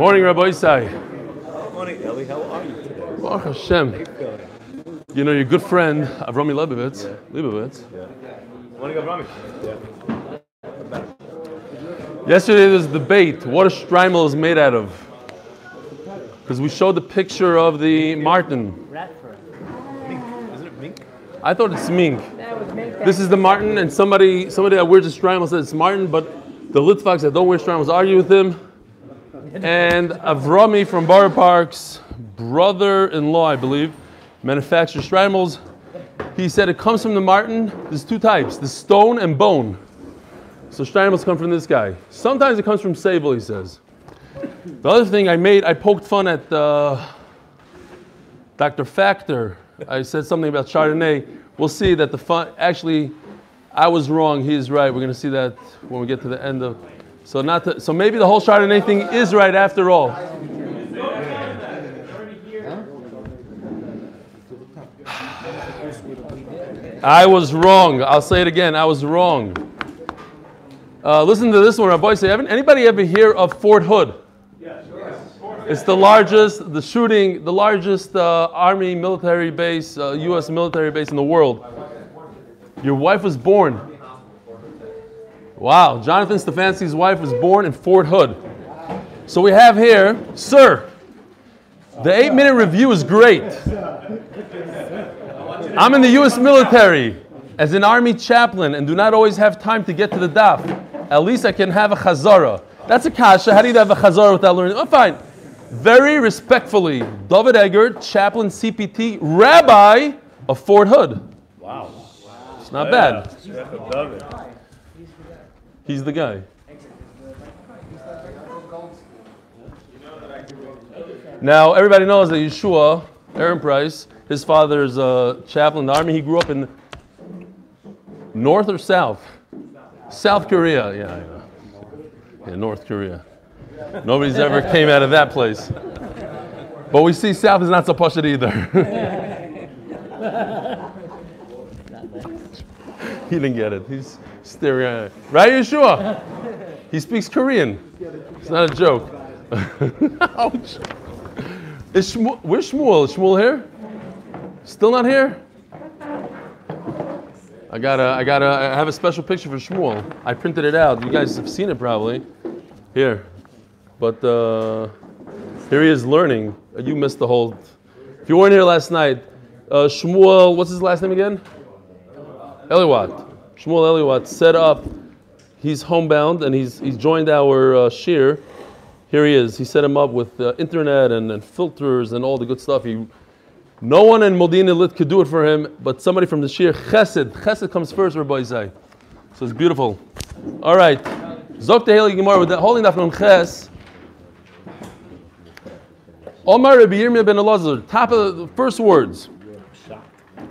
Morning, Rabbi Isai. Morning, Eli. How are you today? Baruch Hashem. Good. You know your good friend Avrami Lebovitz. Lebovitz. Morning, Avrami. Yeah. Yesterday there was a debate. What a Streimel is made out of. Because we showed the picture of the marten. Mink. Isn't it mink? I thought it's mink. That would make. This is the marten, and somebody somebody that wears a Streimel said it's marten, but the Litvaks that don't wear Streimels argue with him. And Avrami from Borough Park's brother-in-law, I believe, manufactures Streimels. He said it comes from the marten. There's two types: the stone and bone. So Streimels come from this guy. Sometimes it comes from sable, he says. The other thing I made, I poked fun at uh, Dr. Factor. I said something about Chardonnay. We'll see that the fun, actually, I was wrong. He's right. We're going to see that when we get to the end of. So not to, so maybe the whole Chardonnay thing is right after all. I was wrong. I'll say it again. I was wrong. Uh, listen to this one, Rabbi. Say, haven't anybody ever hear of Fort Hood? It's the largest, the shooting, the largest uh, army military base, uh, U.S. military base in the world. Your wife was born. Wow, Jonathan Stefanski's wife was born in Fort Hood. So we have here, sir. The eight-minute review is great. I'm in the U.S. military as an army chaplain and do not always have time to get to the daf. At least I can have a chazara. That's a kasha. How do you have a chazara without learning? Oh, fine. Very respectfully, David Egger, chaplain CPT, rabbi of Fort Hood. Wow. It's not bad. He's the guy. Now, everybody knows that Yeshua, Aaron Price, his father is a uh, chaplain in the army. He grew up in North or South? South Korea, yeah, yeah. Yeah, North Korea. Nobody's ever came out of that place. But we see South is not so posh either. he didn't get it. He's it. Right, Yeshua? He speaks Korean. It's not a joke. Ouch. Is Shmuel, where's Shmuel? Is Shmuel here? Still not here? I gotta, I gotta, I have a special picture for Shmuel. I printed it out. You guys have seen it probably. Here. But uh, here he is learning. You missed the whole. If you weren't here last night, uh, Shmuel, what's his last name again? Eliwat. Shmuel Eliwat set up. He's homebound and he's he's joined our uh, shir. Here he is. He set him up with uh, internet and, and filters and all the good stuff. He, no one in Modiin Illit could do it for him, but somebody from the shir Chesed. Chesed comes first, Rabbi Zay. So it's beautiful. All right. Zok the Haley Gemara with that from Ches. Omar Rabbi Yirmiyah ben Elazar. Top of the first words.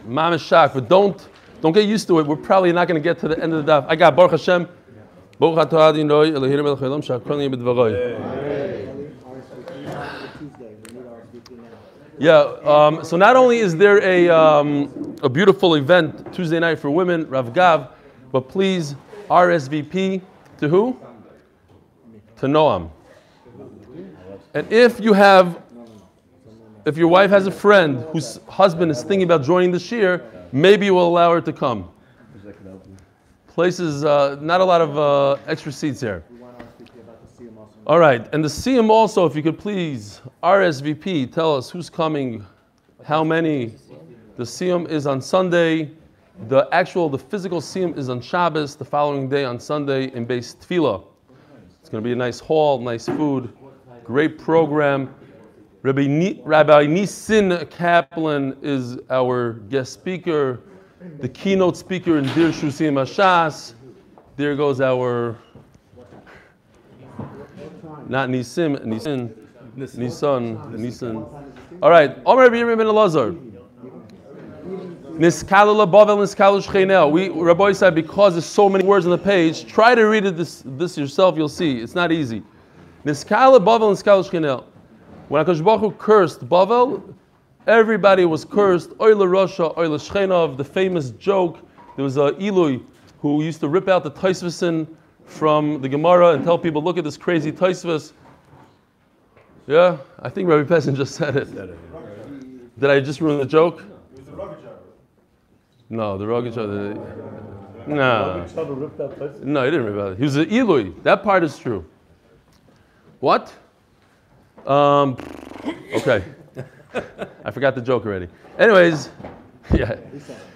Mamish but don't don't get used to it. We're probably not going to get to the end of the daf. I got Baruch Hashem. Baruch atah. Yeah. Um, so not only is there a um, a beautiful event Tuesday night for women, Rav Gav, but please RSVP to who? To Noam. And if you have, if your wife has a friend whose husband is thinking about joining the shir, maybe we'll allow her to come. Places, uh, not a lot of uh, extra seats here. All right, and the siyum also, if you could please RSVP, tell us who's coming, how many. The siyum is on Sunday. The actual, the physical siyum is on Shabbos, the following day on Sunday in Beis Tefillah. It's going to be a nice hall, nice food, great program. Rabbi, Ni- Rabbi Nisin Kaplan is our guest speaker, the keynote speaker in Dir Shusim Ashas. There goes our, not Nisim, Nisin, Nisan, Nisan. All right, Omer Rabbi Yirmiyah ben Elazar. Niskala Bavel Niskala Shchenel. We Rabbi said because there's so many words on the page, try to read it this, this yourself. You'll see it's not easy. Niskala Bavel Niskala Shchenel. When Hakadosh Baruch Hu cursed Bavel, everybody was cursed. Oila Russia, Oila Shchenov. The famous joke. There was a Eloi who used to rip out the Taisvasin from the Gemara and tell people, look at this crazy Taisvas. Yeah, I think Rabbi Pessin just said it. Did I just ruin the joke? No, the Rogic. The, no, Chava ripped out Tyson. no, he didn't rip out. He was an Eloi. That part is true. What? Um, okay. I forgot the joke already. Anyways, yeah.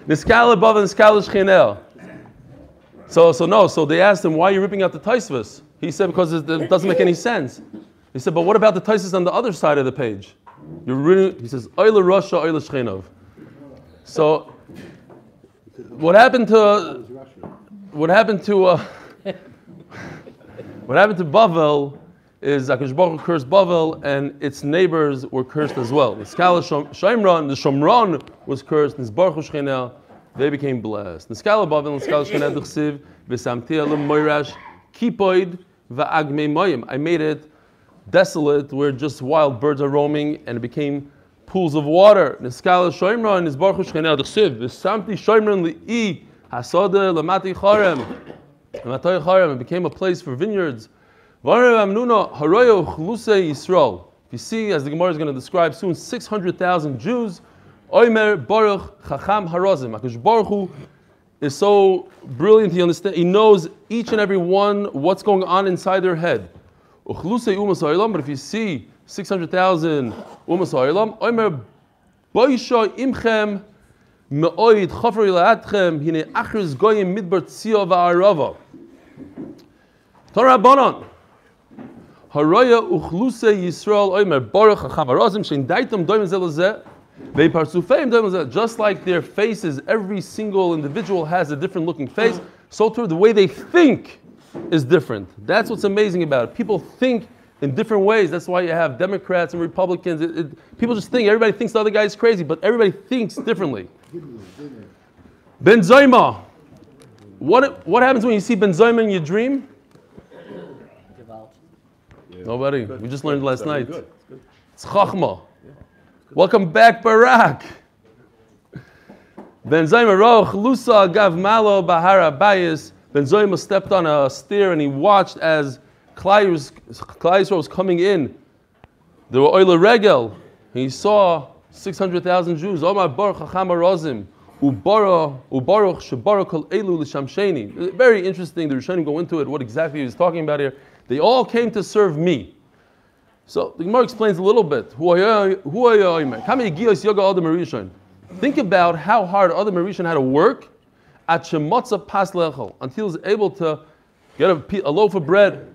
Niskala Bav and Niskala Shchinel. So, so no, so they asked him, why are you ripping out the Taisvas? He said, because it, doesn't make any sense. He said, but what about the Taisvas on the other side of the page? You're he says, Oila Russia, Oila Shchinov. So, what happened to, what happened to, uh, what happened to Bavel is Akash Baruch cursed Bavel and its neighbors were cursed as well. The Skala Shom- Shomron, the Shomron was cursed, and Baruch Hu Shchinel, they became blessed. The Skala Bavel and Skala Shchinel Dechsiv, V'samtia Lem Moirash, Kipoid, Va'agmei Moyim. I made it desolate where just wild birds are roaming and it became pools of water. Niskala Shoimron is Baruch Hu Shchinel Dechsiv, V'samti Shoimron Li'i, Hasode Lamati Charem, it became a place for vineyards. Yisrael. If you see, as the Gemara is going to describe soon, 600,000 Jews. Oimer Baruch Chacham Harazim. Akash Baruch Hu is so brilliant. He understands. He knows each and every one what's going on inside their head. But if you see 600,000 Umas Ha'olam, Oimer Boisha Imchem Me'oid Chafer Ilaatchem Hine Achriz Goyim Midbar Tzio Va'arava. Torah Bonon. Uchluse Yisrael oimer baruch hachavarazim shein daitam. Just like their faces, every single individual has a different looking face. So too, the way they think is different. That's what's amazing about it. People think in different ways. That's why you have Democrats and Republicans. It, it, people just think everybody thinks the other guy is crazy, but everybody thinks differently. Ben Zayma. What, what happens when you see Ben Zayma in your dream? Nobody. We just learned last night. Good. It's good. It's Chachma. Welcome back, Barak. Ben Zayma Roch, Lusa Gav Malo Bahara Bayis. Ben Zayma stepped on a stair and he watched as Klai was, Yisrael was coming in. There were Oile Regel. He saw 600,000 Jews. Omar Baruch Chacham Rozim. Ubara, Ubaruch Shabaruch Kol Elu L'Shamsheni. Very interesting. The Rishonim go into it, what exactly he was talking about here. They all came to serve me. So the Gemara explains a little bit. Think about how hard other Rishon had to work until he was able to get a, a loaf of bread.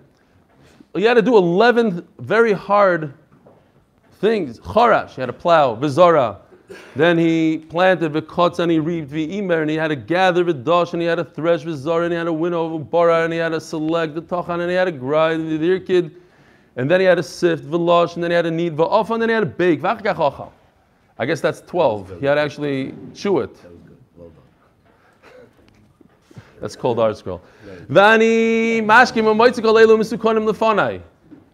He had to do 11 very hard things. Chorash, he had to plow. Vizora. Then he planted Vikotz and he reaped V'imer and he had to gather Vidosh and he had to thresh Vizora and he had to win winnow Bora and he had to select the Tochan and he had to grind the deer kid. And then he had to sift Velosh and then he had to knead Va'of and then he had to bake. V'achkach. I guess that's 12. He had to actually chew it. That was good. Well done. That's called ArtScroll. Vani mashkim misukonim lefonai.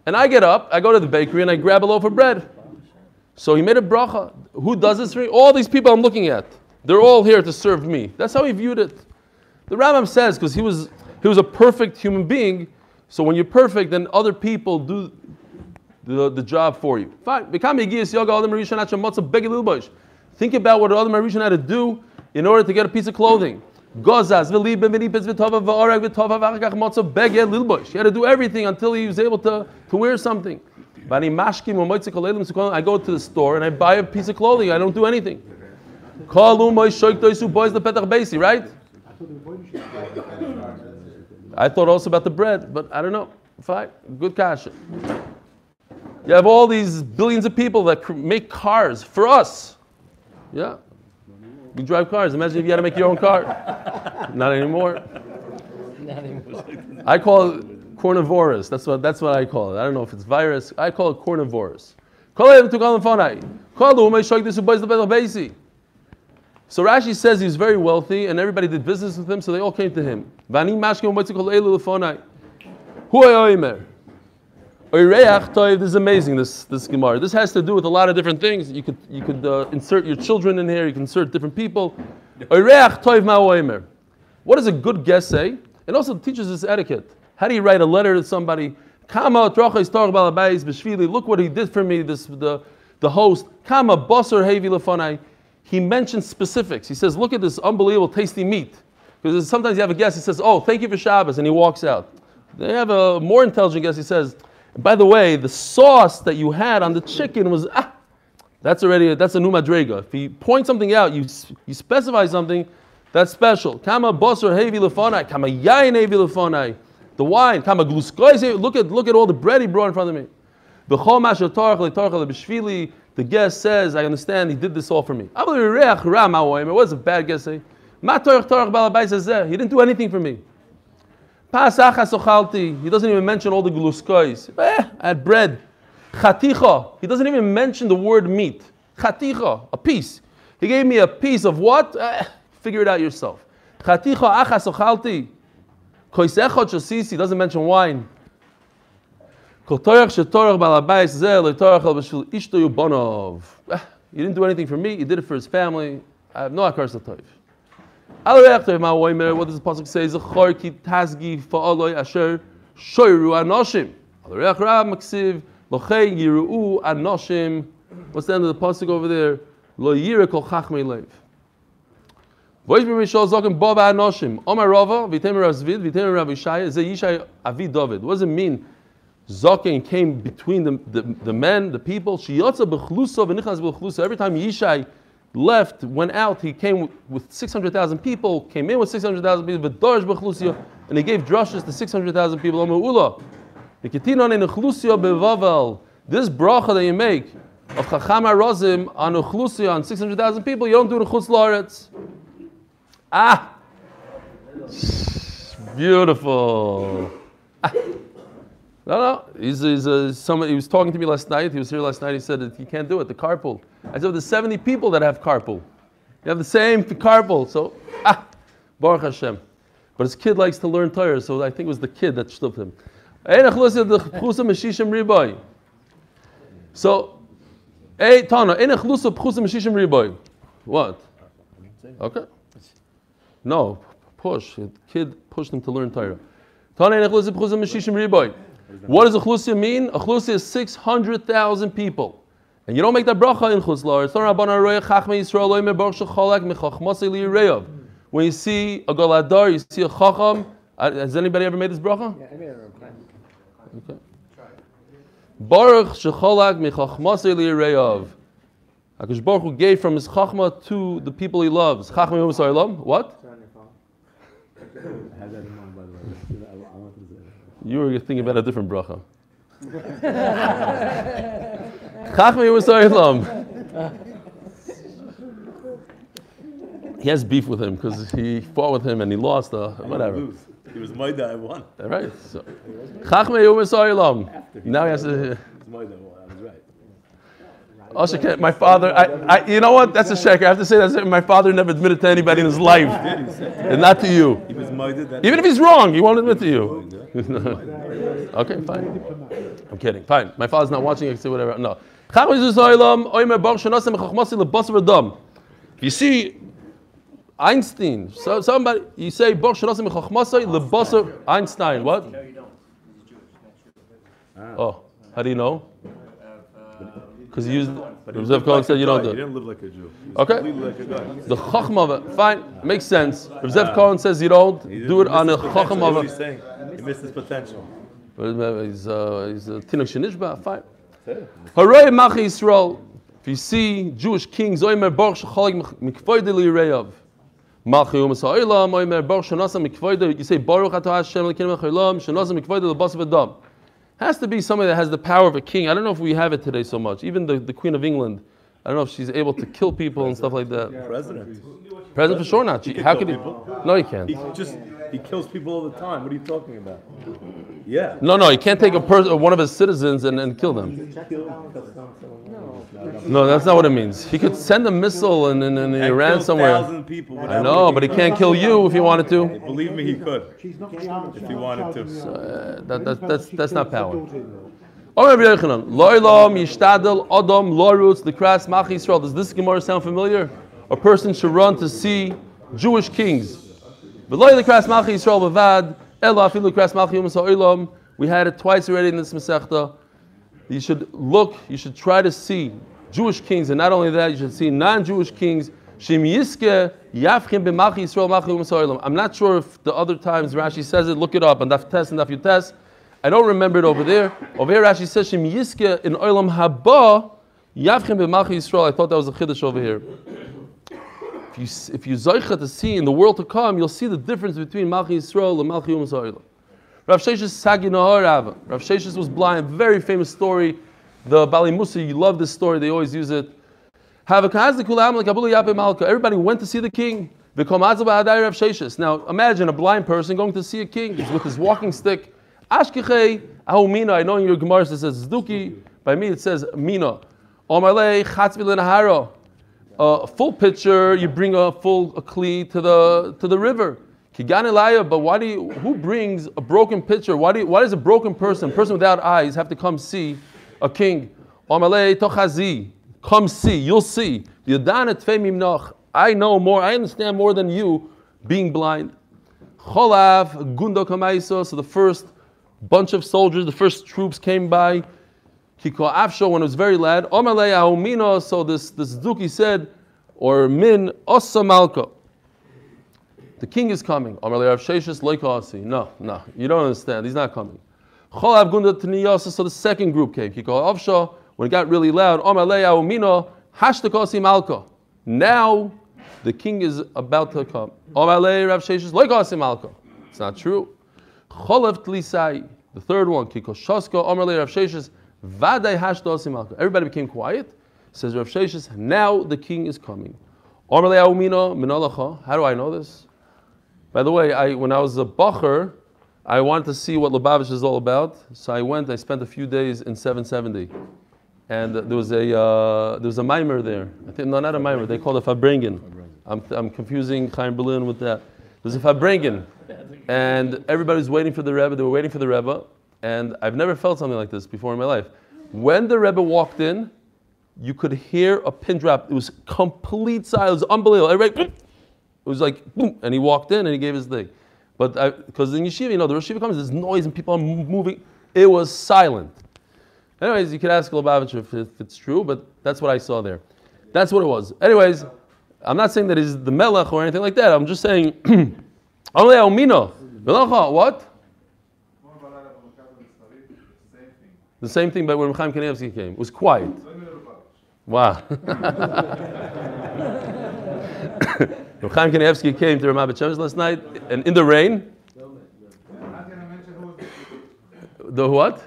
And I get up, I go to the bakery, and I grab a loaf of bread. So he made a bracha. Who does this for me? All these people I'm looking at. They're all here to serve me. That's how he viewed it. The Rambam says, because he was, he was a perfect human being, so when you're perfect, then other people do the, the job for you. Think about what Adam Rishon had to do in order to get a piece of clothing. He had to do everything until he was able to, to wear something. V'ani mashkim, u'moitze kolelim, sukolim. I go to the store and I buy a piece of clothing. I don't do anything. Kalu, moish, shoik, toisu, boys, the petach basi, right? I thought also about the bread, but I don't know. Fine, good kasha. You have all these billions of people that make cars for us. Yeah. You drive cars. Imagine if you had to make your own car. Not anymore. I call it cornivorous. That's what, that's what I call it. I don't know if it's virus. I call it cornivorous. Call it to call him Call the so Rashi says he was very wealthy and everybody did business with him, so they all came to him. Vani mashkim u'motzikol elu lefonai. Hu oimer. Oireach toiv. This is amazing. This this gemara. This has to do with a lot of different things. You could you could uh, insert your children in here. You can insert different people. Oireach toiv ma oimer. What does a good guest say? It also teaches us etiquette. How do you write a letter to somebody? Look what he did for me. This the the host. Hevi. He mentions specifics. He says, "Look at this unbelievable tasty meat." Because sometimes you have a guest. He says, "Oh, thank you for Shabbos," and he walks out. They have a more intelligent guest. He says, "By the way, the sauce that you had on the chicken was ah." That's already a, that's a new madrega. If you point something out, you you specify something. That's special. Kama basar hevi lefanai. Kama yain hevi lefanai. The wine. Look at look at all the bread he brought in front of me. The guest says, I understand he did this all for me. It was a bad guest. He didn't do anything for me. He doesn't even mention all the gluskois. Eh, I had bread. Chaticha. He doesn't even mention the word meat. Chaticha, a piece. He gave me a piece of what? Eh, figure it out yourself. Chaticha achas ochalti. Koisechot shasisi. Doesn't mention wine. Yubonov. Eh, didn't do anything for me. He did it for his family. I have no l'toiv. Alarechter. What does the pasuk say? Zechor ki tazgi fa'oloi asher shoyru anoshim. Alarech rab maksiv lochei yiru anoshim. What's the end of the pasuk over there? Lo yireh kol chachmei leiv. Voice be Mishal Zokim Bob Anoshim. Omar Rava, Vitem Rav Zvid, Vitem Rav Yishai, Ze Yishai. What does it mean? Zokin came between the, the, the men, the people. Shiyotza b'chluso v'nichas b'chluso. Every time Yishai left, went out, he came with, with 600,000 people, came in with 600,000 people, v'dorj b'chlusio, and he gave drushes to 600,000 people. Omar Ula. V'kitinon in chlusio bevavel. This bracha that you make of Chacham HaRozim on Uchlusio, on 600,000 people, you don't do it in Chutz La'aretz. Ah! Beautiful. Ah. No, no. He's, he's, uh, somebody, he was talking to me last night. He was here last night. He said that you can't do it, the carpool. I said, there's 70 people that have carpool. You have the same carpool. So, ah, Baruch Hashem. But his kid likes to learn Torah, so I think it was the kid that stopped him. So, Hey, Tana. What? Okay. No, push. The kid pushed him to learn Torah. Tana, in a chlusa riboy. What does a chlusa mean? A chlusa is 600,000 people. And you don't make that bracha in chuzlar. When you see a galadar, you see a chacham. Uh, Has anybody ever made this bracha? Okay. Baruch shecholak michachmasei li'reyav. Hakadosh Baruch Hu gave from his chachma to the people he loves. Chachma yom. What? You were thinking about a different bracha. Chachma yom Yisraelam. He has beef with him because he fought with him and he lost. Uh, whatever. Lose. He was my dad. I won. All right. So, Chachma yom Now he has to. It was my dad. I won. I was right. Also, can't- my father, I, I, you know what? That's a sheker. I have to say that my father never admitted to anybody in his life, and not to you. He was my dad. That Even if he's wrong, he won't admit to you. okay, fine. I'm kidding. Fine. My father's not watching. I can say whatever. No. If you see Einstein, so somebody, you say Baruch Shanasim Chachmasai lebasar Einstein. What? No, you don't. He's Jewish. Oh, how do you know? Uh, Because you used. But he Rav lived Cohen said you don't guy. do He it. didn't live like a Jew. Okay. like a. The chachma of it, fine, makes sense. If Zev Cohen says you don't, do it on a his potential. chachma of what it. he's saying. He missed his potential. He's uh, he's a tinuk shenishba, fine. That's. Hooray, Machi Yisrael. If you see Jewish kings, Oimer Baruch Shecholik Mikvoide Lireyav. Machi Umas Ha'olam, Oimer Baruch Shanasa Mikvoide. You say Baruch Ato Hashem Lekin Mecholam, Shanasa Mikvoide Lebas V'Dam. Has to be somebody that has the power of a king. I don't know if we have it today so much. Even the, the Queen of England, I don't know if she's able to kill people and stuff like that. President. President for sure not. She, how could he? people. No, he can't. He just he kills people all the time. What are you talking about? Yeah. No, no, you can't take a person, one of his citizens, and, and kill them. No, that's not what it means. He could send a missile in, in, in And Iran kills somewhere. People I know, but he can't kill you if he wanted to. Believe me, he could. If he wanted to. Uh, that, that, that's, that's not power. Omer Rabbi Yochanan, Loilam yishtadel adam lorutz likras mach Yisrael. Does this Gemara sound familiar? A person should run to see Jewish kings. We had it twice already in this Masechta. You should look, you should try to see Jewish kings, and not only that, you should see non-Jewish kings. I'm not sure if the other times Rashi says it. Look it up on Daf Tes and Daf Yutes. I don't remember it over there. Over here, Rashi says Shim Yiske in Olam Haba Yavchim b'Malchi Yisrael. I thought that was a chiddush over here. If you if you to see in the world to come, you'll see the difference between Malchi Yisrael and Malchi U'Masoilam. Rav Sheshes Sagi Nahar. Rav Sheshes was blind. Very famous story. The Bali Musa, you love this story. They always use it. Everybody went to see the king. Now imagine a blind person going to see a king. He's with his walking stick. Ashkechei ahumina. I know in your Gemara it says zduki. By me it says mina. A full pitcher, you bring a full a kli to the to the river. But why do you, who brings a broken pitcher? Why do you, why does a broken person, person without eyes, have to come see a king? Come see, you'll see. I know more, I understand more than you being blind. Cholav, Gundo Kamaiso, so the first bunch of soldiers, the first troops came by. Kiko Afsho, when it was very loud. Omalei so this, this Duki said, or Min Osa Malko. The king is coming. No, no, you don't understand. He's not coming. So the second group came. Kiko Afsho, when it got really loud, now the king is about to come. It's not true. The third one, Everybody became quiet. Says Rav Sheshes, now the king is coming. How do I know this? By the way, I, when I was a bacher, I wanted to see what Lubavitch is all about. So I went, I spent a few days in 770 and there was a uh, there was a mimer there. I think no, not a mimer. They called it Farbrengen. I'm, I'm confusing Chaim Berlin with that. There's a Farbrengen, and everybody was waiting for the Rebbe. They were waiting for the Rebbe, and I've never felt something like this before in my life. When the Rebbe walked in, you could hear a pin drop. It was complete silence. Unbelievable. Everybody, it was like boom, and he walked in and he gave his thing. But because in yeshiva, you know, the yeshiva comes, there's noise and people are moving. It was silent. Anyways, you could ask Lubavitch if, if, it's true, but that's what I saw there. That's what it was. Anyways, I'm not saying that he's the melech or anything like that. I'm just saying. What? The same thing, but when Chaim Kanievsky came, it was quiet. Wow. when Chaim came to Ramat Shemesh last night, and in the rain. The what?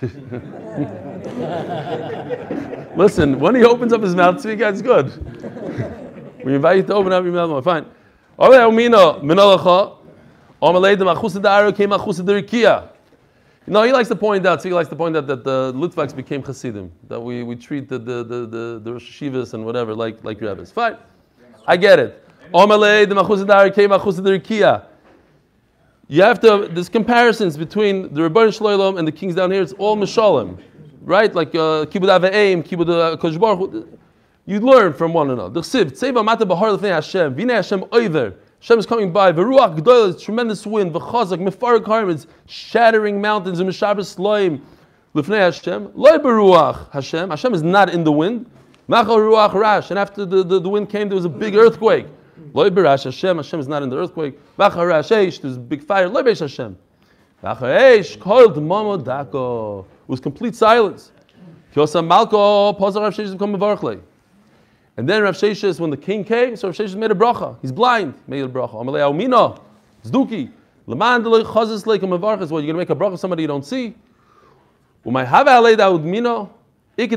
Listen, when he opens up his mouth, speak it's good. we invite you to open up your mouth. Fine. No, he likes to point out, so he likes to point out that the Litvaks became Hasidim, that we, we treat the, the, the, the, the Rosh Hashivas and whatever like, like rabbis. Fine. I get it. You have to, there's comparisons between the Rebbeinu Shloim and the kings down here. It's all Mishalim, right? Like uh, Kibud Aveim, Kibud uh, Baruch You learn from one another. The Chsiv, Tzeva Mata Bahar Lefnei Hashem, Vine Hashem Oiver. Hashem is coming by. Veruach Gdoil, tremendous wind. V'chazak, Mefarik Harmons, shattering mountains. And Meshabes Loim, Lefnei Hashem. Loi Beruach Hashem. Hashem is not in the wind. Machal Ruach Rash. And after the, the, the wind came, there was a big earthquake. Loi berash Hashem, Hashem is not in the earthquake. V'achar Eish, there's a big fire. Loi berash Hashem. V'achar Eish, kol d'momo dako. It was complete silence. Kyosa malko, pozar Rav Sheshes come mevarchle. And then Rav Sheshes, when the king came, so Rav Sheshes made a bracha. He's blind, made a bracha. Amalei Aumina, Zduki. Leman deloi chazis leikum mevarches. Well, you're going to make a bracha somebody you don't see. Umay have alei daud mino. Some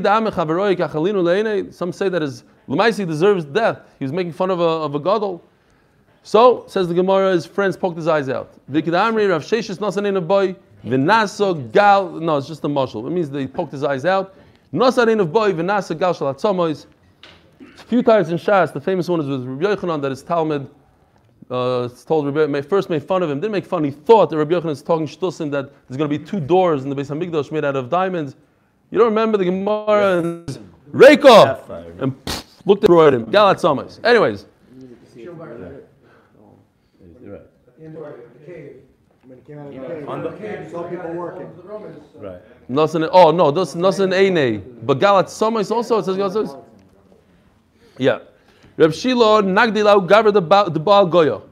say that his Lamaisi deserves death. He was making fun of a, of a gadol. So, says the Gemara, his friends poked his eyes out. Vikidamri Rav Sheshis Nasanin of boy, Vinaso Gal. No, it's just a marshal. It means they poked his eyes out. Nasanin of boy, Vinasa Gal Shalatzomois. A few times in Shas, the famous one is with Rabbi Yochanan that his Talmud uh, told Rabbi, first made fun of him, didn't make fun. He thought that Rabbi Yochanan is talking shtusim that there's going to be two doors in the Beis Hamikdash made out of diamonds. You don't remember the Gemara and Reiko and pff, looked at him. Galat Samas. Anyways. When he came out of the cave, saw people working. Right. Nothing. Oh no, that's nothing eine. But Galat Somais also it says Galat Somais. Yeah. Reb Shilo Nagdilau Gaver the Ba- Baal Goya.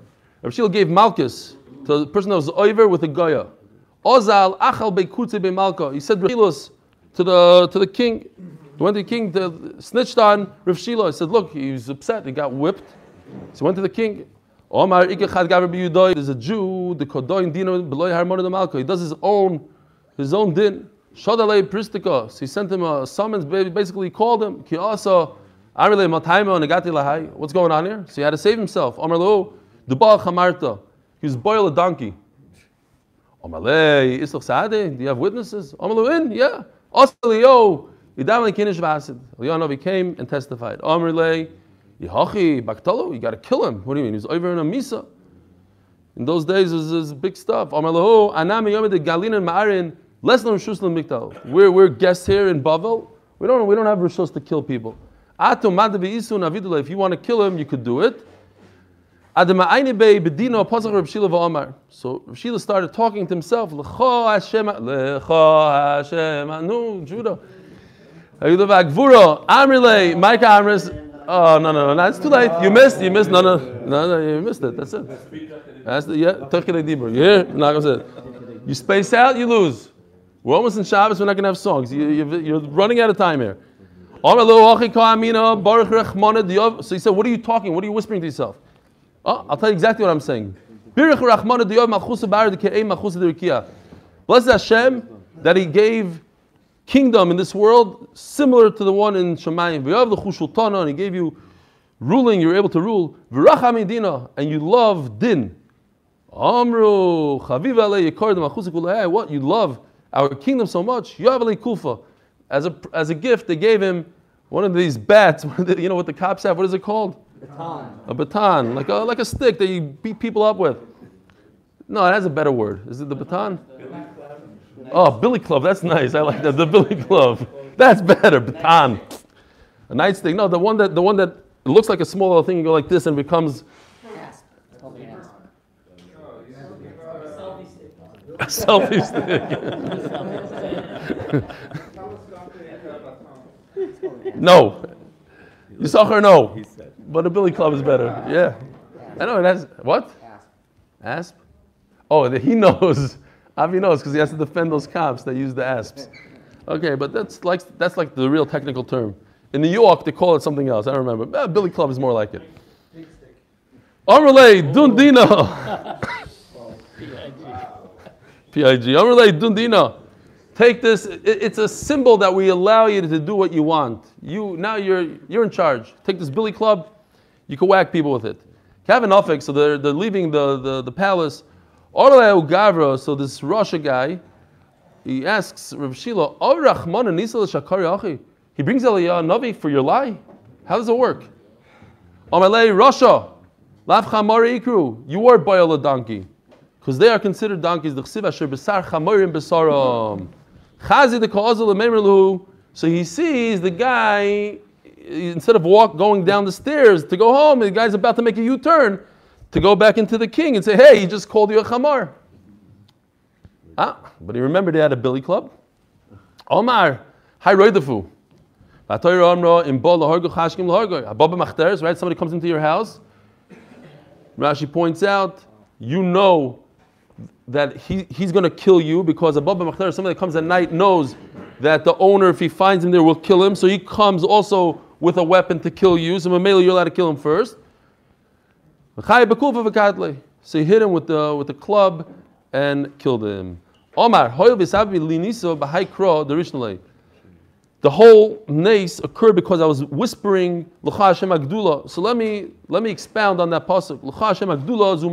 Reb Shilo gave Malchus to the person that was over with the Goya. Ozal Achal Beikutze Be Malka. He said Reb Shilos to the to the king. He went to the king to snitched on Reb Shilo. He said, look, he was upset. He got whipped. So he went to the king. Omar Ikechad Gaver Biyudoi. There's a Jew, the Kodoin Dino Beloy Harmon the Malka. He does his own his own din. Shadalei Pristikos. He sent him a summons, basically he called him. Ki also What's going on here? So he had to save himself. Chamarta. Oh, he was boil a donkey. Omar Le, Islach Saade, do you have witnesses? Omar in, yeah. Leo, Yidam Kinish Vasid. Leonov came and testified. Omar Le, Yehochi, Baktolo, you got to kill him. What do you mean? He's over in a Misa. In those days, it was, big stuff. Amar lahu, oh, anami yomid galin and ma'arin, less than Rishus Mikdal. We're, we're guests here in Bavel. We don't, we don't have Rishus to kill people. If you want to kill him, you could do it. So Shila started talking to himself. No, Judah. Amrile, Micah Amris. Oh no no no! That's too late. You missed. You missed. No no no no! You missed it. That's it. That's the yeah. Dibur. You hear? Not gonna say it. You space out, you lose. We're almost in Shabbos. We're not gonna have songs. You, you're running out of time here. So he said, "What are you talking? What are you whispering to yourself?" Oh, I'll tell you exactly what I'm saying. Blessed Hashem that He gave kingdom in this world similar to the one in Shemayim. And He gave you ruling. You're able to rule. And you love din. Amru. What you love our kingdom so much? Yav alei kufa. As a as a gift, they gave him one of these bats. one of the- You know what the cops have? What is it called? Baton. A baton, like a like a stick that you beat people up with. No, it has a better word. Is it the baton? Oh, billy club. That's nice. I like that. The billy club. That's better. Baton. A nice thing. No, the one that the one that looks like a small little thing. You go like this and becomes a selfie stick. no. You saw her? No. He said. But a billy club is better. Yeah. I know it has what? Asp. Oh, he knows. Avi knows because he has to defend those cops that use the asps. Okay, but that's like that's like the real technical term. In New York, they call it something else. I don't remember. Eh, billy club is more like it. Amrle Dundina. PIG. Amrle Dundina. Take this. It's a symbol that we allow you to do what you want. You now you're you're in charge. Take this billy club. You can whack people with it. Kevin Uffick, so they're, they're leaving the, the, the palace. Gavra, so this Russia guy, he asks Rav Shila, "Oh, Rahman and Nisa l'shakari achi." He brings Aliyah Navi for your lie. How does it work? Russia. You are boil a donkey, because they are considered donkeys. The. Chazi the kaazal. So he sees the guy instead of walk going down the stairs to go home, the guy's about to make a U-turn to go back into the king and say, "Hey, he just called you a chamar." Ah, but he remembered he had a billy club. Omar, hi roidafu. Right? Somebody comes into your house. Rashi points out, you know that he, he's going to kill you because above Makhtar, somebody that comes at night knows that the owner, if he finds him there, will kill him. So he comes also with a weapon to kill you. So Mamela, you're allowed to kill him first. So he hit him with the, with the club and killed him. Omar, the whole nace occurred because I was whispering. So let me let me expound on that pasuk. L'cha Hashem Agdula zu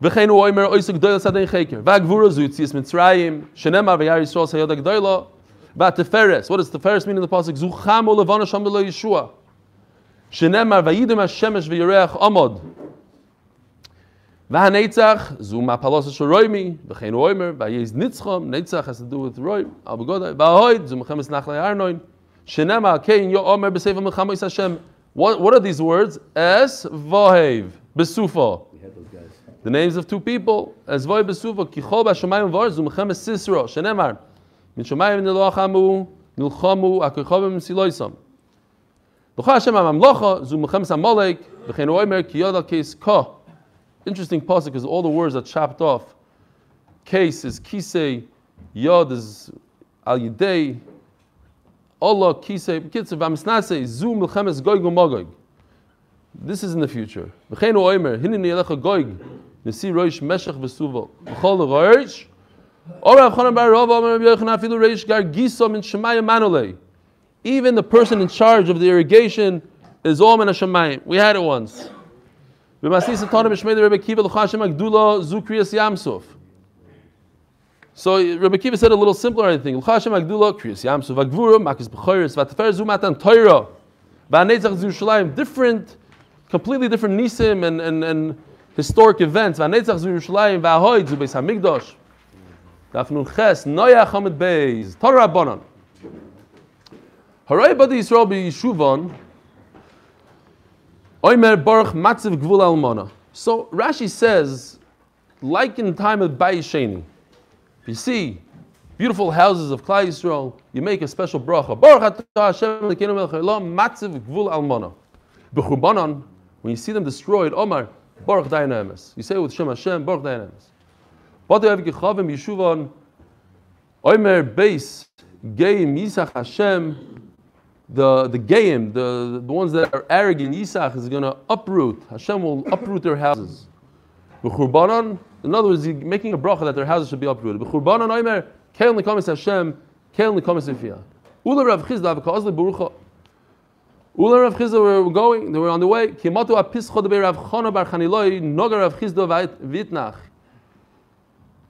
bereishis. V'cheinu oimer oisuk doyel sadein cheker. V'agvura zu yitzias mitzrayim. Shenemar v'yar Yisrael sayod agdoyla. V'ateferes. What does teferes mean in the pasuk? Zu chamo levana sham b'lo Yeshua. Shenemar v'yidem hashemesh v'yireach amod. V'hanetzach zu mapalos shoroimi. V'cheinu oimer v'yiz nitzchom. Netzach has to do with roim. Al b'godai. V'ahoid zu mechemes nachlei arnoin. Shenemar kein yo omer b'sefer melchama Yis Hashem. What, what are these words? Es vahev. Besufa. We had those guys. The names of two people, as voy besuva, kichol b'shamayim v'or, zu mechemes Sisro, shenemar, min shamayim nilochamu, nilchamu, akichovim siloisam. L'cha Hashem ha-mamlocha, zu mechemes Amalek, v'chein oimer, ki yod al case ka. Interesting pasuk because all the words are chopped off. Case is kisei, yod is al yidei, Allah kisei, kitzav v'amisnase, zu milchemes goig u'magog. This is in the future. V'chein oimer, hinini elecha goig, nesi roish meshach v'suvo. V'chol roish, or Rav Chanan bar Rav, Omer Rabbi Yochanan, afilu reish gar giso min shemayim. Even the person in charge of the irrigation is all min hashemayim. We had it once. V'masnis atana b'shmei Rebbe Kiva l'cha Hashem agdula zu kriyas yamsuf. So Rebbe Kiva said a little simpler, I think. L'cha Hashem agdula kriyas yamsuf agvura makis b'choyres v'atefer zu matan toira v'anetzach zu Yerushalayim. Different, completely different nisim and, and, and historic events. V'anetzach Yerushalayim v'ahoid zu Beis Hamikdash. Daf nun ches noya chamet beis Torah Rabbanon. Haray badi Yisrael b'Yishuvan Oimer Baruch Matziv Gvul Almana. So Rashi says, like in the time of Bayis Sheni, if you see beautiful houses of Klal Yisrael, you make a special bracha. Baruch Hashem Matziv Gvul Almana. B'Churbanon, when you see them destroyed, Omar Baruch Dayan Emes. You say with Shem Hashem, Baruch Dayan Emes. Badu Ev Gechavim Yishuvan Oimer Beis Geim Yisach Hashem the the Geim, the, the ones that are arrogant, Yisach is going to uproot. Hashem will uproot their houses. B'churbanon, in other words, he's making a bracha that their houses should be uprooted. B'churbanon Oimer Keil Nikomis Hashem Keil Nikomis Ifiyah. Ula Rav Chisda V'Ka'azli Barucha. Ula Rav Chisda were going, they were on the way. Kimatu Apischo Debe Rav Chana Bar Chaniloi Noga Rav Chisda V'Itnach.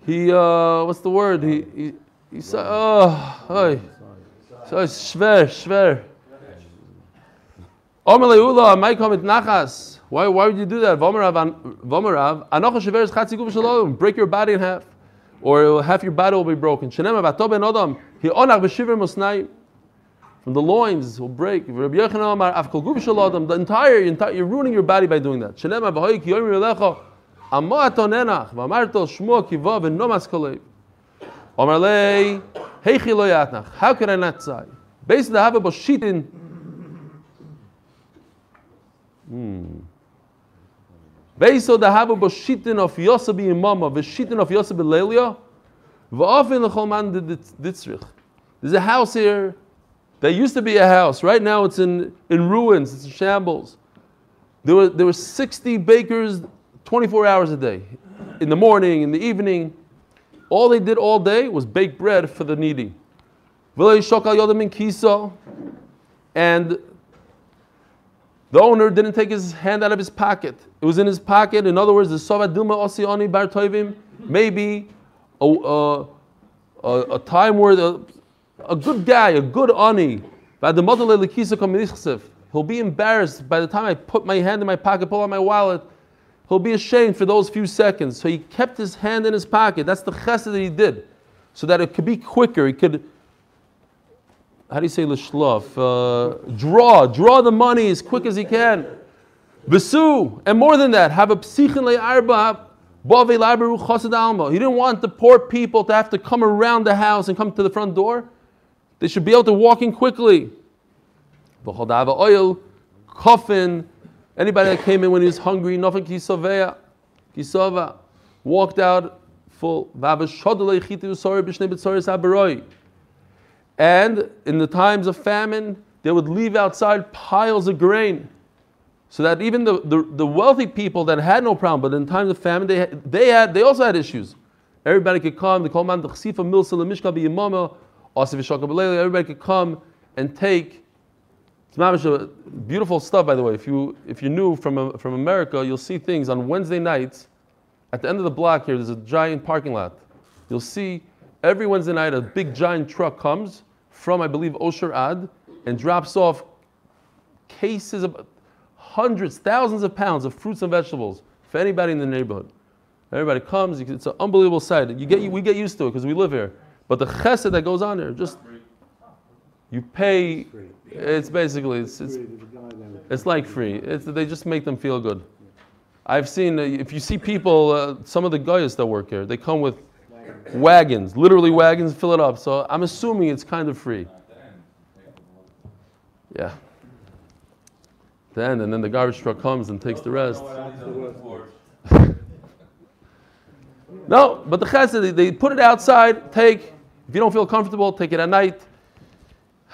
He, uh, what's the word? He, he, he said, oh, oy. So it's schwer, schwer. Omer leula, may come mit nachas. Why, why would you do that? Vomerav, vomerav, anocha shever is chatzi guv shalom. Break your body in half. Or half your body will be broken. Shenem avato ben odam. He onach b'shiver musnai. From the loins will break. The entire, entire, you're ruining your body by doing that. How can I not say? Basically, I have a boshitin. Hmm. Basically, the have a boshitin of Yosef imama, v'shitin of Yosef b'lelia, v'ofin l'chol man ditzrich. There's a house here. There used to be a house. Right now, it's in, in ruins. It's in shambles. There were, there were 60 bakers 24 hours a day. In the morning, in the evening. All they did all day was bake bread for the needy. And the owner didn't take his hand out of his pocket. It was in his pocket. In other words, the Sovat Dilma Osioni Bar maybe a, a, a time where the, a good guy, a good ani, he'll be embarrassed by the time I put my hand in my pocket, pull out my wallet. He'll be ashamed for those few seconds. So he kept his hand in his pocket. That's the chesed that he did. So that it could be quicker. He could, how do you say l'shlaf? Uh, draw, draw the money as quick as he can. Besu, and more than that, have a psichin le'arba. He didn't want the poor people to have to come around the house and come to the front door. They should be able to walk in quickly. V'chodava oil, coffin, Anybody that came in when he was hungry, nothing kisovea, kisova, walked out full. And in the times of famine, they would leave outside piles of grain. So that even the, the, the wealthy people that had no problem, but in times of famine, they they had they also had issues. Everybody could come, they call man the chsifa milsa lemishka everybody could come and take it's mamish uh, beautiful stuff, by the way. If you if you're new from uh, from America, you'll see things on Wednesday nights. At the end of the block here, there's a giant parking lot. You'll see every Wednesday night a big giant truck comes from I believe Osher Ad and drops off cases of hundreds, thousands of pounds of fruits and vegetables for anybody in the neighborhood. Everybody comes. It's an unbelievable sight. You get we get used to it because we live here. But the chesed that goes on there, just you pay. It's basically it's it's, it's like free. It's, they just make them feel good. I've seen, uh, if you see people, uh, some of the guys that work here, they come with wagons, literally wagons, fill it up. So I'm assuming it's kind of free. Yeah. Then, and then the garbage truck comes and takes the rest. no, but the chesed, they, they put it outside, take. If you don't feel comfortable, take it at night.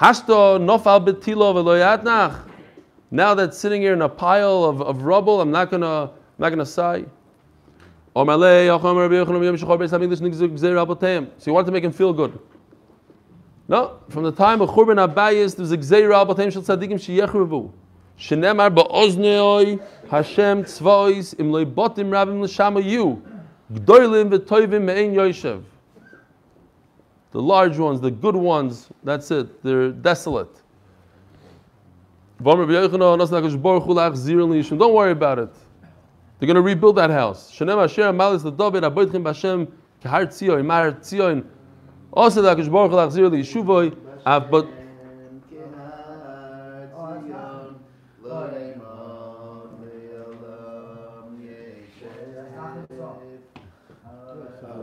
Hashto nofal betilo veloyatnach. Now that sitting here in a pile of, of rubble, I'm not gonna, I'm not gonna sigh. So you want to make him feel good. No, from the time of Churban Abayis, there's a Gzeir al Batem Shel Tzadikim Sheyechrevu. Shenemar ba'ozneoi Hashem tzvois im loy botim rabim l'shama yu. Gdoilim v'toivim me'ein yoshev. The large ones, the good ones, that's it. They're desolate. Don't worry about it. They're going to rebuild that house. Shenem asher tzion, mar tzion. Also Baruch liyishuvoi, but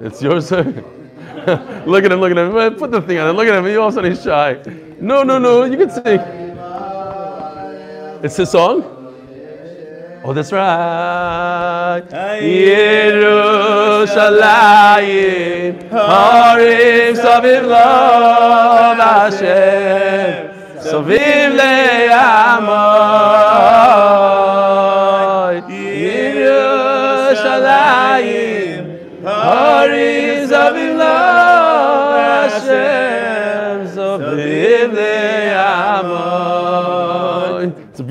It's yours, sir. look at him, look at him. Put the thing on him. Look at him. He sudden he's shy. No, no, no. You can sing. It's his song? Oh, that's right. Yerushalayim, Harim Saviv Lov Hashem, Saviv Le'amoy.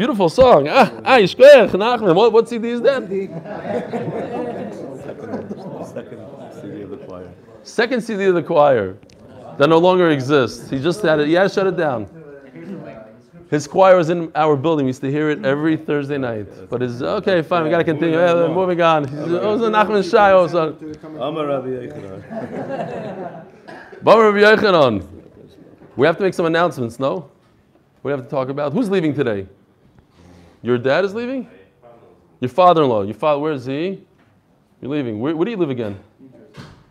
Beautiful song. Ah, ah, Yishkoyach, Nachman. What, what CD is that? Second CD of the choir. Second CD of the choir that no longer exists. He just had it. He had to shut it down. His choir was in our building. We used to hear it every Thursday night. But it's okay, fine. We got to continue. Yeah, moving on. Also Nachman Shai also. Amar Rabbi Yochanan. Rabbi Yochanan. We have to make some announcements. No, we have to talk about who's leaving today. Your dad is leaving. Your father-in-law. Your father. Where is he? You're leaving. Where, where do you live again?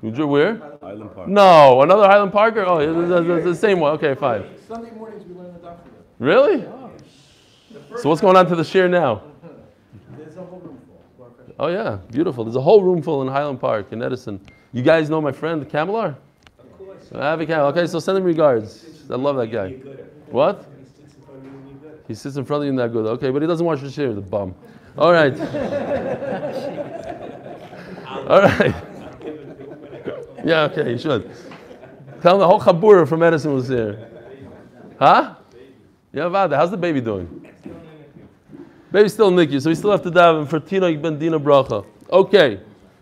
New Jersey. Where? Island Park. No, another Highland Parker. Oh, it's, it's- it's the same one. Okay, fine. Sunday mornings we learn the doctor. Really? Oh, so what's going on to the share now? There's a whole room full. Oh yeah, beautiful. There's a whole room full in Highland Park in Edison. You guys know my friend Kamalar? Of course. Avi Kamalar. Okay, so send him regards. I love that guy. What? He sits in front of you that good. Okay, but he doesn't watch the share, the bum. All right. All right. Yeah, okay, you should. Tell him the whole Chabura from Edison was there. Huh? Yeah, Vada, how's the baby doing? Baby's still Nikki, so we still have to daven for Tino ben Dina Bracha. Okay.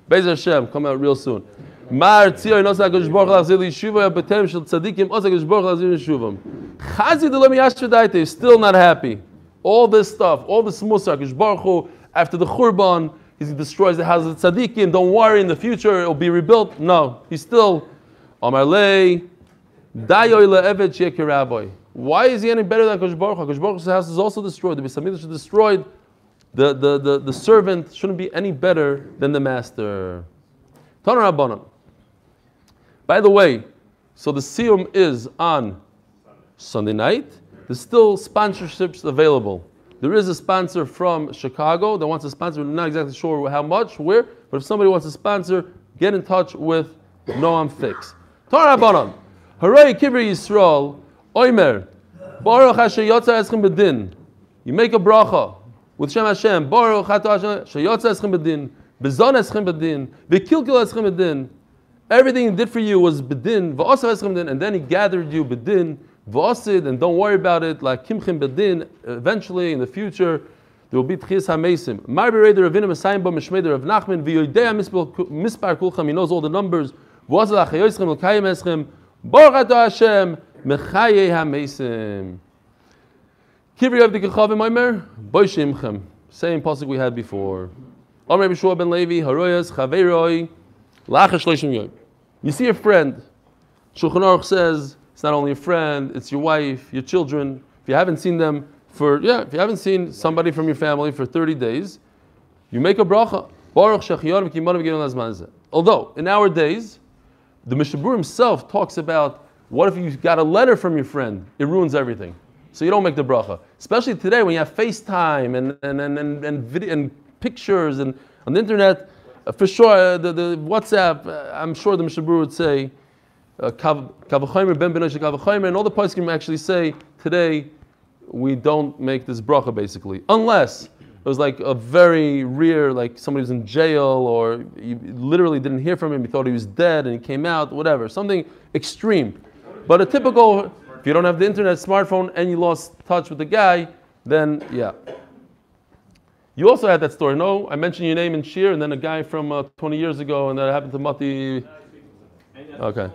Beis Hashem, come out real soon. Mar Yeshuva Betem Tzadikim Yeshuvam. Is still not happy. All this stuff, all this Musa HaKadosh Baruch after the Churban, he destroys the house of Tzadikim. Don't worry, in the future it will be rebuilt. No, he's still Amar Lei Dayoy Le'evet Shekir Rabbi. Why is he any better than HaKadosh Baruch Hu? HaKadosh Baruch Hu's house is also destroyed. The Beis Hamikdash is destroyed. The, the, the, the servant shouldn't be any better than the master. By the way, so the Siyum is on Sunday night. There's still sponsorships available. There is a sponsor from Chicago that wants to sponsor. We're not exactly sure how much, where, but if somebody wants to sponsor, get in touch with Noam Fix. Torah Rabbanon. Hooray, Kibri Yisrael. Oimer. Baruch Hashem Yotza Eschem Bedin. You make a bracha with Shem Hashem. Baruch Hashem Sheyotza Eschem Bedin. Bezon Eschem Bedin. V'kilkil Eschem Bedin. Everything he did for you was bedin, v'asav eschem bedin, and then he gathered you bedin, v'asid, and don't worry about it, like kimchim bedin, eventually in the future, there will be tchias ha-mesim. Mar bereder ravina mesayim ba mishmeder of Nachman, v'yoidea mispar kulcham, he knows all the numbers, v'asav achayoischem, l'kayim eschem, ato Hashem, mechaye ha-mesim. Kivri the Kechavim Omer, Boishimchem. Same pasuk we had before. Omer Bishua ben Levi, Haroyas, Chaveroi, Lachash Leishim Yom. You see a friend. Shulchan Aruch says it's not only a friend, it's your wife, your children. If you haven't seen them for, yeah, if you haven't seen somebody from your family for 30 days, You make a bracha. Although, in our days, the Mishabur himself talks about what if you got a letter from your friend? It ruins everything. So you don't make the bracha. Especially today when you have FaceTime and, and, and, and, and, video, and pictures and on the internet, uh, for sure, uh, the, the WhatsApp, uh, I'm sure the Mishabur would say, Kavachomer, Ben Benosh Kavachomer, and all the poskim actually say, today we don't make this bracha basically. Unless it was like a very rare, like somebody was in jail or you literally didn't hear from him, you thought he was dead and he came out, whatever. Something extreme. But a typical, if you don't have the internet, smartphone, and you lost touch with the guy, then yeah. You also had that story, no? I mentioned your name in Shir, and then a guy from uh, 20 years ago, and that happened to Mati. Okay.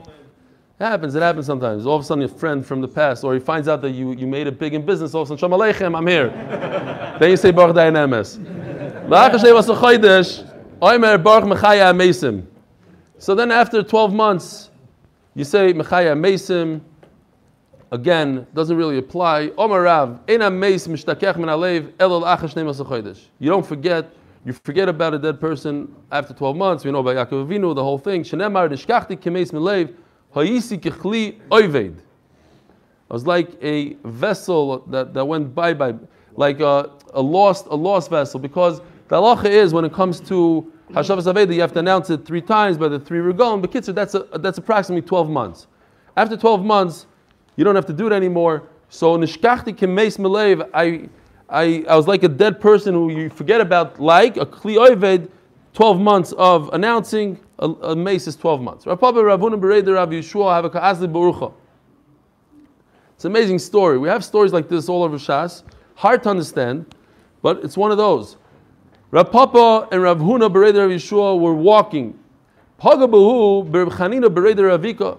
It happens, it happens sometimes. All of a sudden, a friend from the past, or he finds out that you, you made it big in business, all of a sudden, Shalom Aleichem, I'm here. then you say Baruch Dayan Emes. Oimer Baruch Mechaya Mesim. So then after 12 months, you say Mechaya Mesim. Again, doesn't really apply. Omer Rav, Eina Meis Mishtakech Min Alev Elul Achash Nemas You don't forget, you forget about a dead person after 12 months. We know about Yaakov Avinu, the whole thing. Shenemar Dishkachti Kemeis Milev Kichli Oived. I was like a vessel that, that went bye bye, like a, a lost a lost vessel. Because the halacha is when it comes to Hashavas Aveda, you have to announce it three times by the three regalim. But kitzur, that's a, that's approximately 12 months. After 12 months, you don't have to do it anymore. So nishkachti kemeis melev, I, I, I was like a dead person who you forget about, like a kli oived, 12 months of announcing, a, a mace is 12 months. Rav Rav Rav. It's an amazing story. We have stories like this all over Shas. Hard to understand, but it's one of those. Rav Papa and Rav Huna Bereder Rav Yeshua were walking. Pagabahu Chanina Bereder Ravika.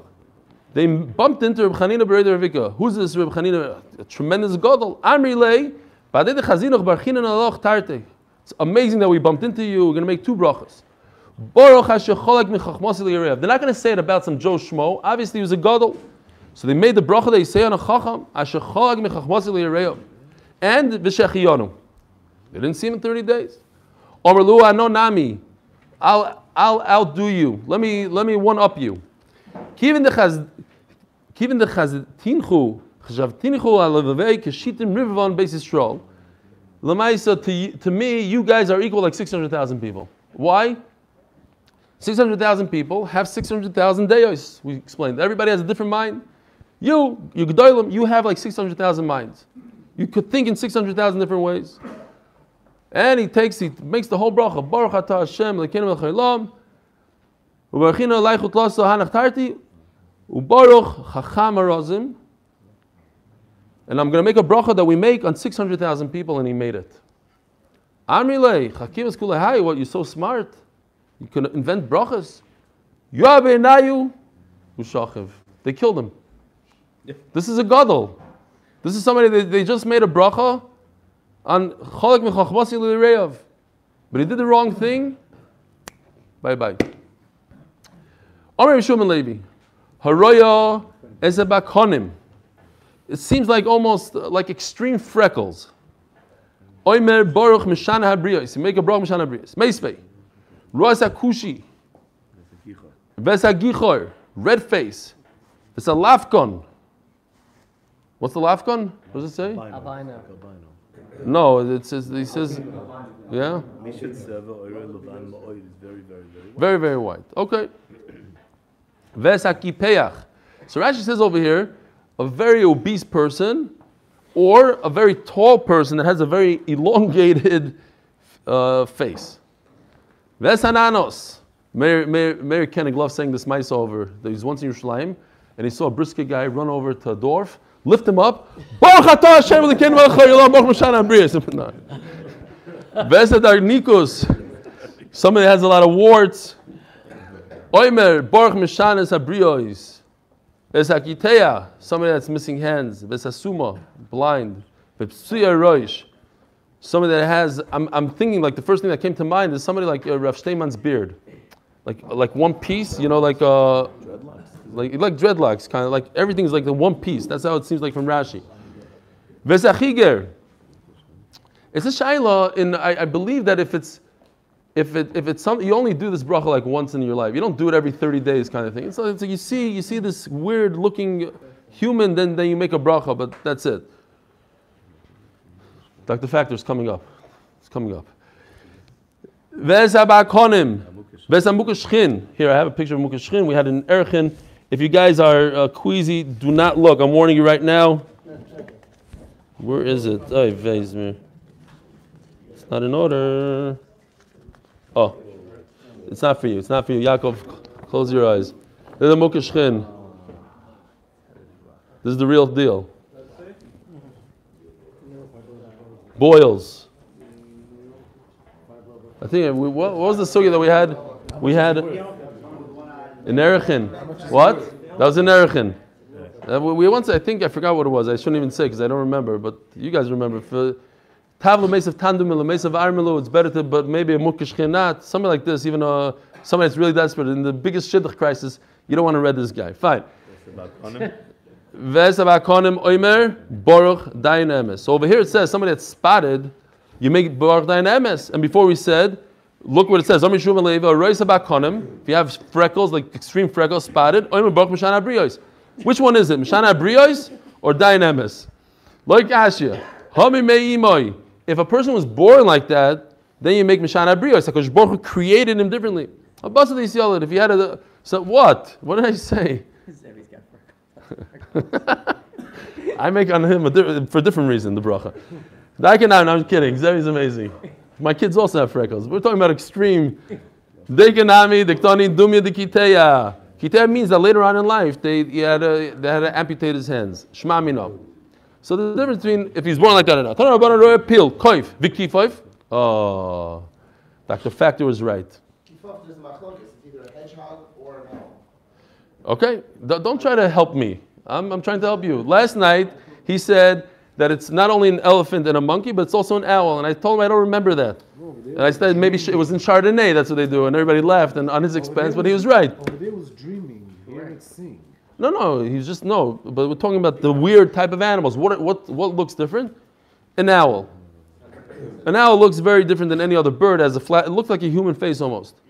They bumped into Reb Chanina Bereder Ravika. Who's this Reb Chanina? A tremendous gadol. Amri lei. Badei chazinuch barchinan aloch tarte. It's amazing that we bumped into you. We're going to make two brachas. Baruch. They're not going to say it about some Joe Schmo. Obviously, he was a gadol. So they made the bracha they say on a chacham. Hashecholak michachmasi liyarev. And v'shechiyonu. They didn't see him in 30 days. Omerlu ano nami. I'll, I'll outdo you. Let me, let me one up you. Kivin de chaz, kivin de chaz tinchu, chazav tinchu alavavei keshitim rivavon beis Yisrael. Lamaisa, to, to me, you guys are equal like 600,000 people. Why? 600,000 people have 600,000 deos. We explained. Everybody has a different mind. You, you gedolim, you have like 600,000 minds. You could think in 600,000 different ways. And he takes, he makes the whole bracha. Baruch atah Hashem, lekenu el Ubarchina leichut lasso hanach tarti. Ubaruch chacham arazim. And I'm going to make a bracha that we make on 600,000 people, and he made it. Amrile, Chakim is kulahai, what, you're so smart. You can invent brachas. Yoabe nayu, ushachiv. They killed him. This is a gadol. This is somebody, they, they just made a bracha on cholak mechachmasi l'reyav. But he did the wrong thing. Bye bye. Omer Shuman Levi. Haroya ezebakonim. It seems like almost uh, like extreme freckles. Omer Baruch Mishana Habriyos. You make a Baruch Mishana Habriyos. Meisvei. Roas Akushi. Vesa Gichor. Red face. It's a lafkon. What's the lafkon? What does it say? Albino. No, it says, he says, yeah? Very, very white. Okay. Vesakipeach. So Rashi says over here, a very obese person or a very tall person that has a very elongated uh, face. Vesananos. Mayor, Mayor, Mayor Kennig loves saying this mice over. That he's once in Yerushalayim and he saw a brisket guy run over to a dwarf, lift him up. Baruch atah Hashem Elokeinu melech haolam, Baruch Moshan Habriyos. No. Vesadar Nikos. Somebody has a lot of warts. Oimer, Baruch Mishanes Habriyos. Vesakiteya, somebody that's missing hands. Vesasuma, blind. Vepsuya Roish, somebody that has, I'm, I'm thinking like the first thing that came to mind is somebody like uh, Rav Steinman's beard. Like, like one piece, you know, like, uh, like, like dreadlocks, kind of like everything's like the one piece. That's how it seems like from Rashi. Vesachiger. It's a shaila in, I, I believe that if it's if it if it's something you only do this bracha like once in your life. You don't do it every 30 days kind of thing. So it's like you see you see this weird looking human, then then you make a bracha, but that's it. Dr. Factor's coming up. It's coming up. Vezabakonim. Vezamukashchin. Here I have a picture of Mukashchin. We had an Erchin. If you guys are uh, queasy, do not look. I'm warning you right now. Where is it? Oh. It's not in order. Oh, it's not for you. It's not for you. Yaakov, close your eyes. This is the. This is the real deal. Boils. I think we, what, what was the sugya that we had? We had in Erechin. What? That was in Erechin. Uh, we, we once, I think, I forgot what it was. I shouldn't even say because I don't remember, but you guys remember. For Tavla Mes of Tandum, Mes of Armilu, it's better to, but maybe a Mukish Chinat, something like this, even uh, somebody that's really desperate. In the biggest Shidduch crisis, you don't want to read this guy. Fine. So over here it says somebody that's spotted, you make Baruch Dain Emes. And before we said, look what it says. If you have freckles, like extreme freckles, spotted. Which one is it? Mishana Brios or Dain Emes? Like Ashia. Hami Me'imoy. If a person was born like that, then you make Mishana Brios. Because Baruch created him differently. If you had a, so what? What did I say? I make on him di- for a different reason, the bracha. Daikanam, I'm kidding. Zevi's amazing. My kids also have freckles. We're talking about extreme. Daikanami, diktoni, dumya, dikiteya. Kiteya means that later on in life, they, he had a, they had to amputate his hands. Shma mino. So the difference between, if he's born like that or not. Tana Rabbanan Roya Pil, Koif, Vikifov. Oh, Dr. Factor was right. Okay? Don't try to help me. I'm, I'm trying to help you. Last night, he said that it's not only an elephant and a monkey, but it's also an owl. And I told him I don't remember that. And I said maybe it was in Chardonnay, that's what they do. And everybody laughed and on his expense, but he was right. Over there was dreaming, hearing it sing. No, no, he's just, no. But we're talking about the weird type of animals. What, what, what looks different? An owl. An owl looks very different than any other bird. Has a flat, it looks like a human face almost.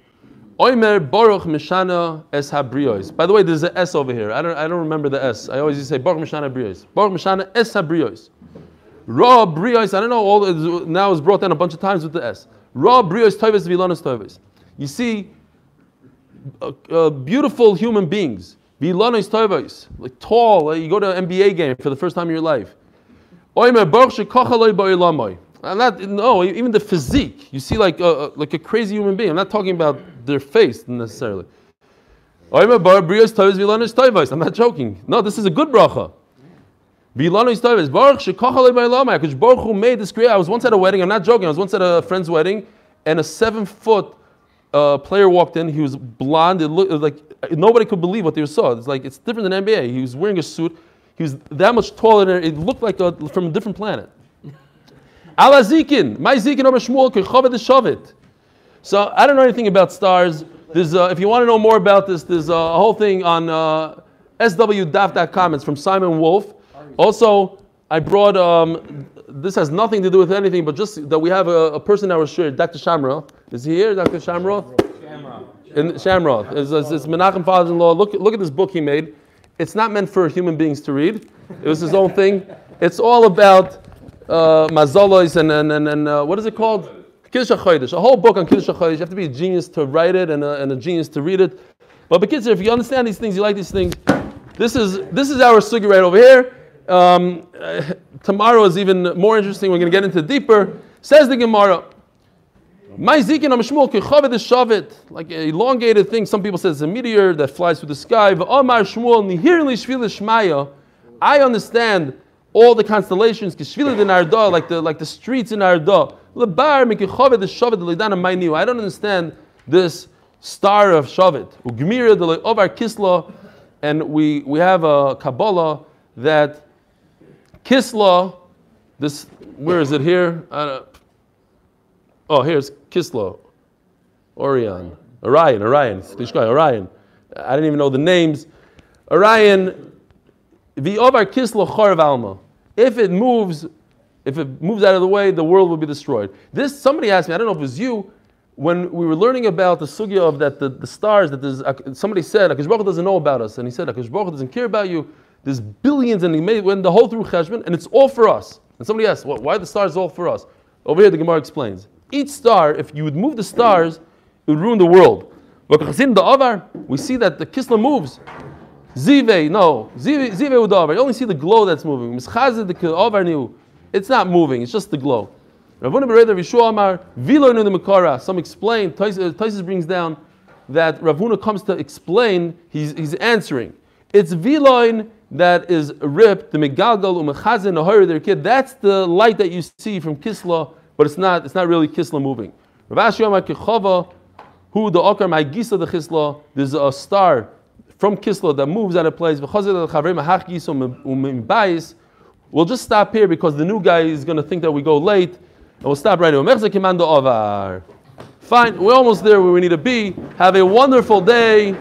Oimer Baruch Mishana Es. By the way, there's an S over here. I don't, I don't remember the S. I always say Baruch Mishana Brios. Baruch Mishana Es Habrios. Ra Brios. I don't know. All now it's brought down a bunch of times with the S. Ra Brios Toives Vilanos Toives. You see, uh, uh, beautiful human beings. Vilanos Toives, like tall. you go to an NBA game for the first time in your life. I'm not, no, even the physique. You see, like a, like a crazy human being. I'm not talking about their face necessarily. Toivos toivos. I'm not joking. No, this is a good bracha. Toivos. Baruch Baruch who made this creation. I was once at a wedding. I'm not joking. I was once at a friend's wedding, and a seven foot uh, player walked in. He was blonde. It looked it was like nobody could believe what they saw. It's like it's different than NBA. He was wearing a suit. He was that much taller. Than, it looked like a, from a different planet. Ala zikin, my zikin over Shmuel the shavit. So I don't know anything about stars. There's, uh, if you want to know more about this, there's a whole thing on uh, swdaf.com. It's from Simon Wolf. Also, I brought. Um, this has nothing to do with anything, but just that we have a, a person that was shared, Dr. Shamra. Is he here, Dr. Shamroth? In Shamroth. It's, it's, it's Menachem father-in-law. Look, look at this book he made. It's not meant for human beings to read. It was his own thing. It's all about uh, mazolos and, and, and, and uh, what is it called? Kiddush HaChodesh. A whole book on Kiddush HaChodesh. You have to be a genius to write it and a, and a genius to read it. But because if you understand these things, you like these things, this is, this is our sugi right over here. Um, uh, tomorrow is even more interesting. We're going to get into deeper. Says the Gemara. My zikin am shmuel kechaved shavit, like an elongated thing. Some people say it's a meteor that flies through the sky. V'omar shmuel nihir li shvila shmaya. I understand all the constellations. Kishvila de narda, like the like the streets in narda. Lebar mikechaved shavit lidana mayniu. I don't understand this star of shavet. Ugmira de ovar kisla, and we we have a kabbalah that kisla. This where is it here? Oh, here's Kislo, Orion, Orion, Orion, Orion. I didn't even know the names. Orion, the Ovar Kislo Chorav Alma. If it moves, if it moves out of the way, the world will be destroyed. This somebody asked me. I don't know if it was you. when we were learning about the sugya of that the, the stars that there's somebody said Akash doesn't know about us, and he said Akash doesn't care about you. There's billions, and he made went the whole through Cheshbon, and it's all for us. And somebody asks, well, why the stars all for us? Over here, the Gemara explains. Each star, if you would move the stars, it would ruin the world. We see that the Kisla moves. Zive, no. Zive Udavar. You only see the glow that's moving. It's not moving, it's just the glow. Some explain, uh, Taisus brings down that Ravuna comes to explain, he's, he's answering. It's Viloin that is ripped, the Megalgal, Umechazin, Ahoyer, their kid. That's the light that you see from Kisla, but it's not, it's not really Kisla moving. Who the Okar Maigisa the Kisla, there's a star from Kisla that moves out of place. Um, um, um, we'll just stop here because the new guy is going to think that we go late. And we'll stop right now. Fine, we're almost there where we need to be. Have a wonderful day.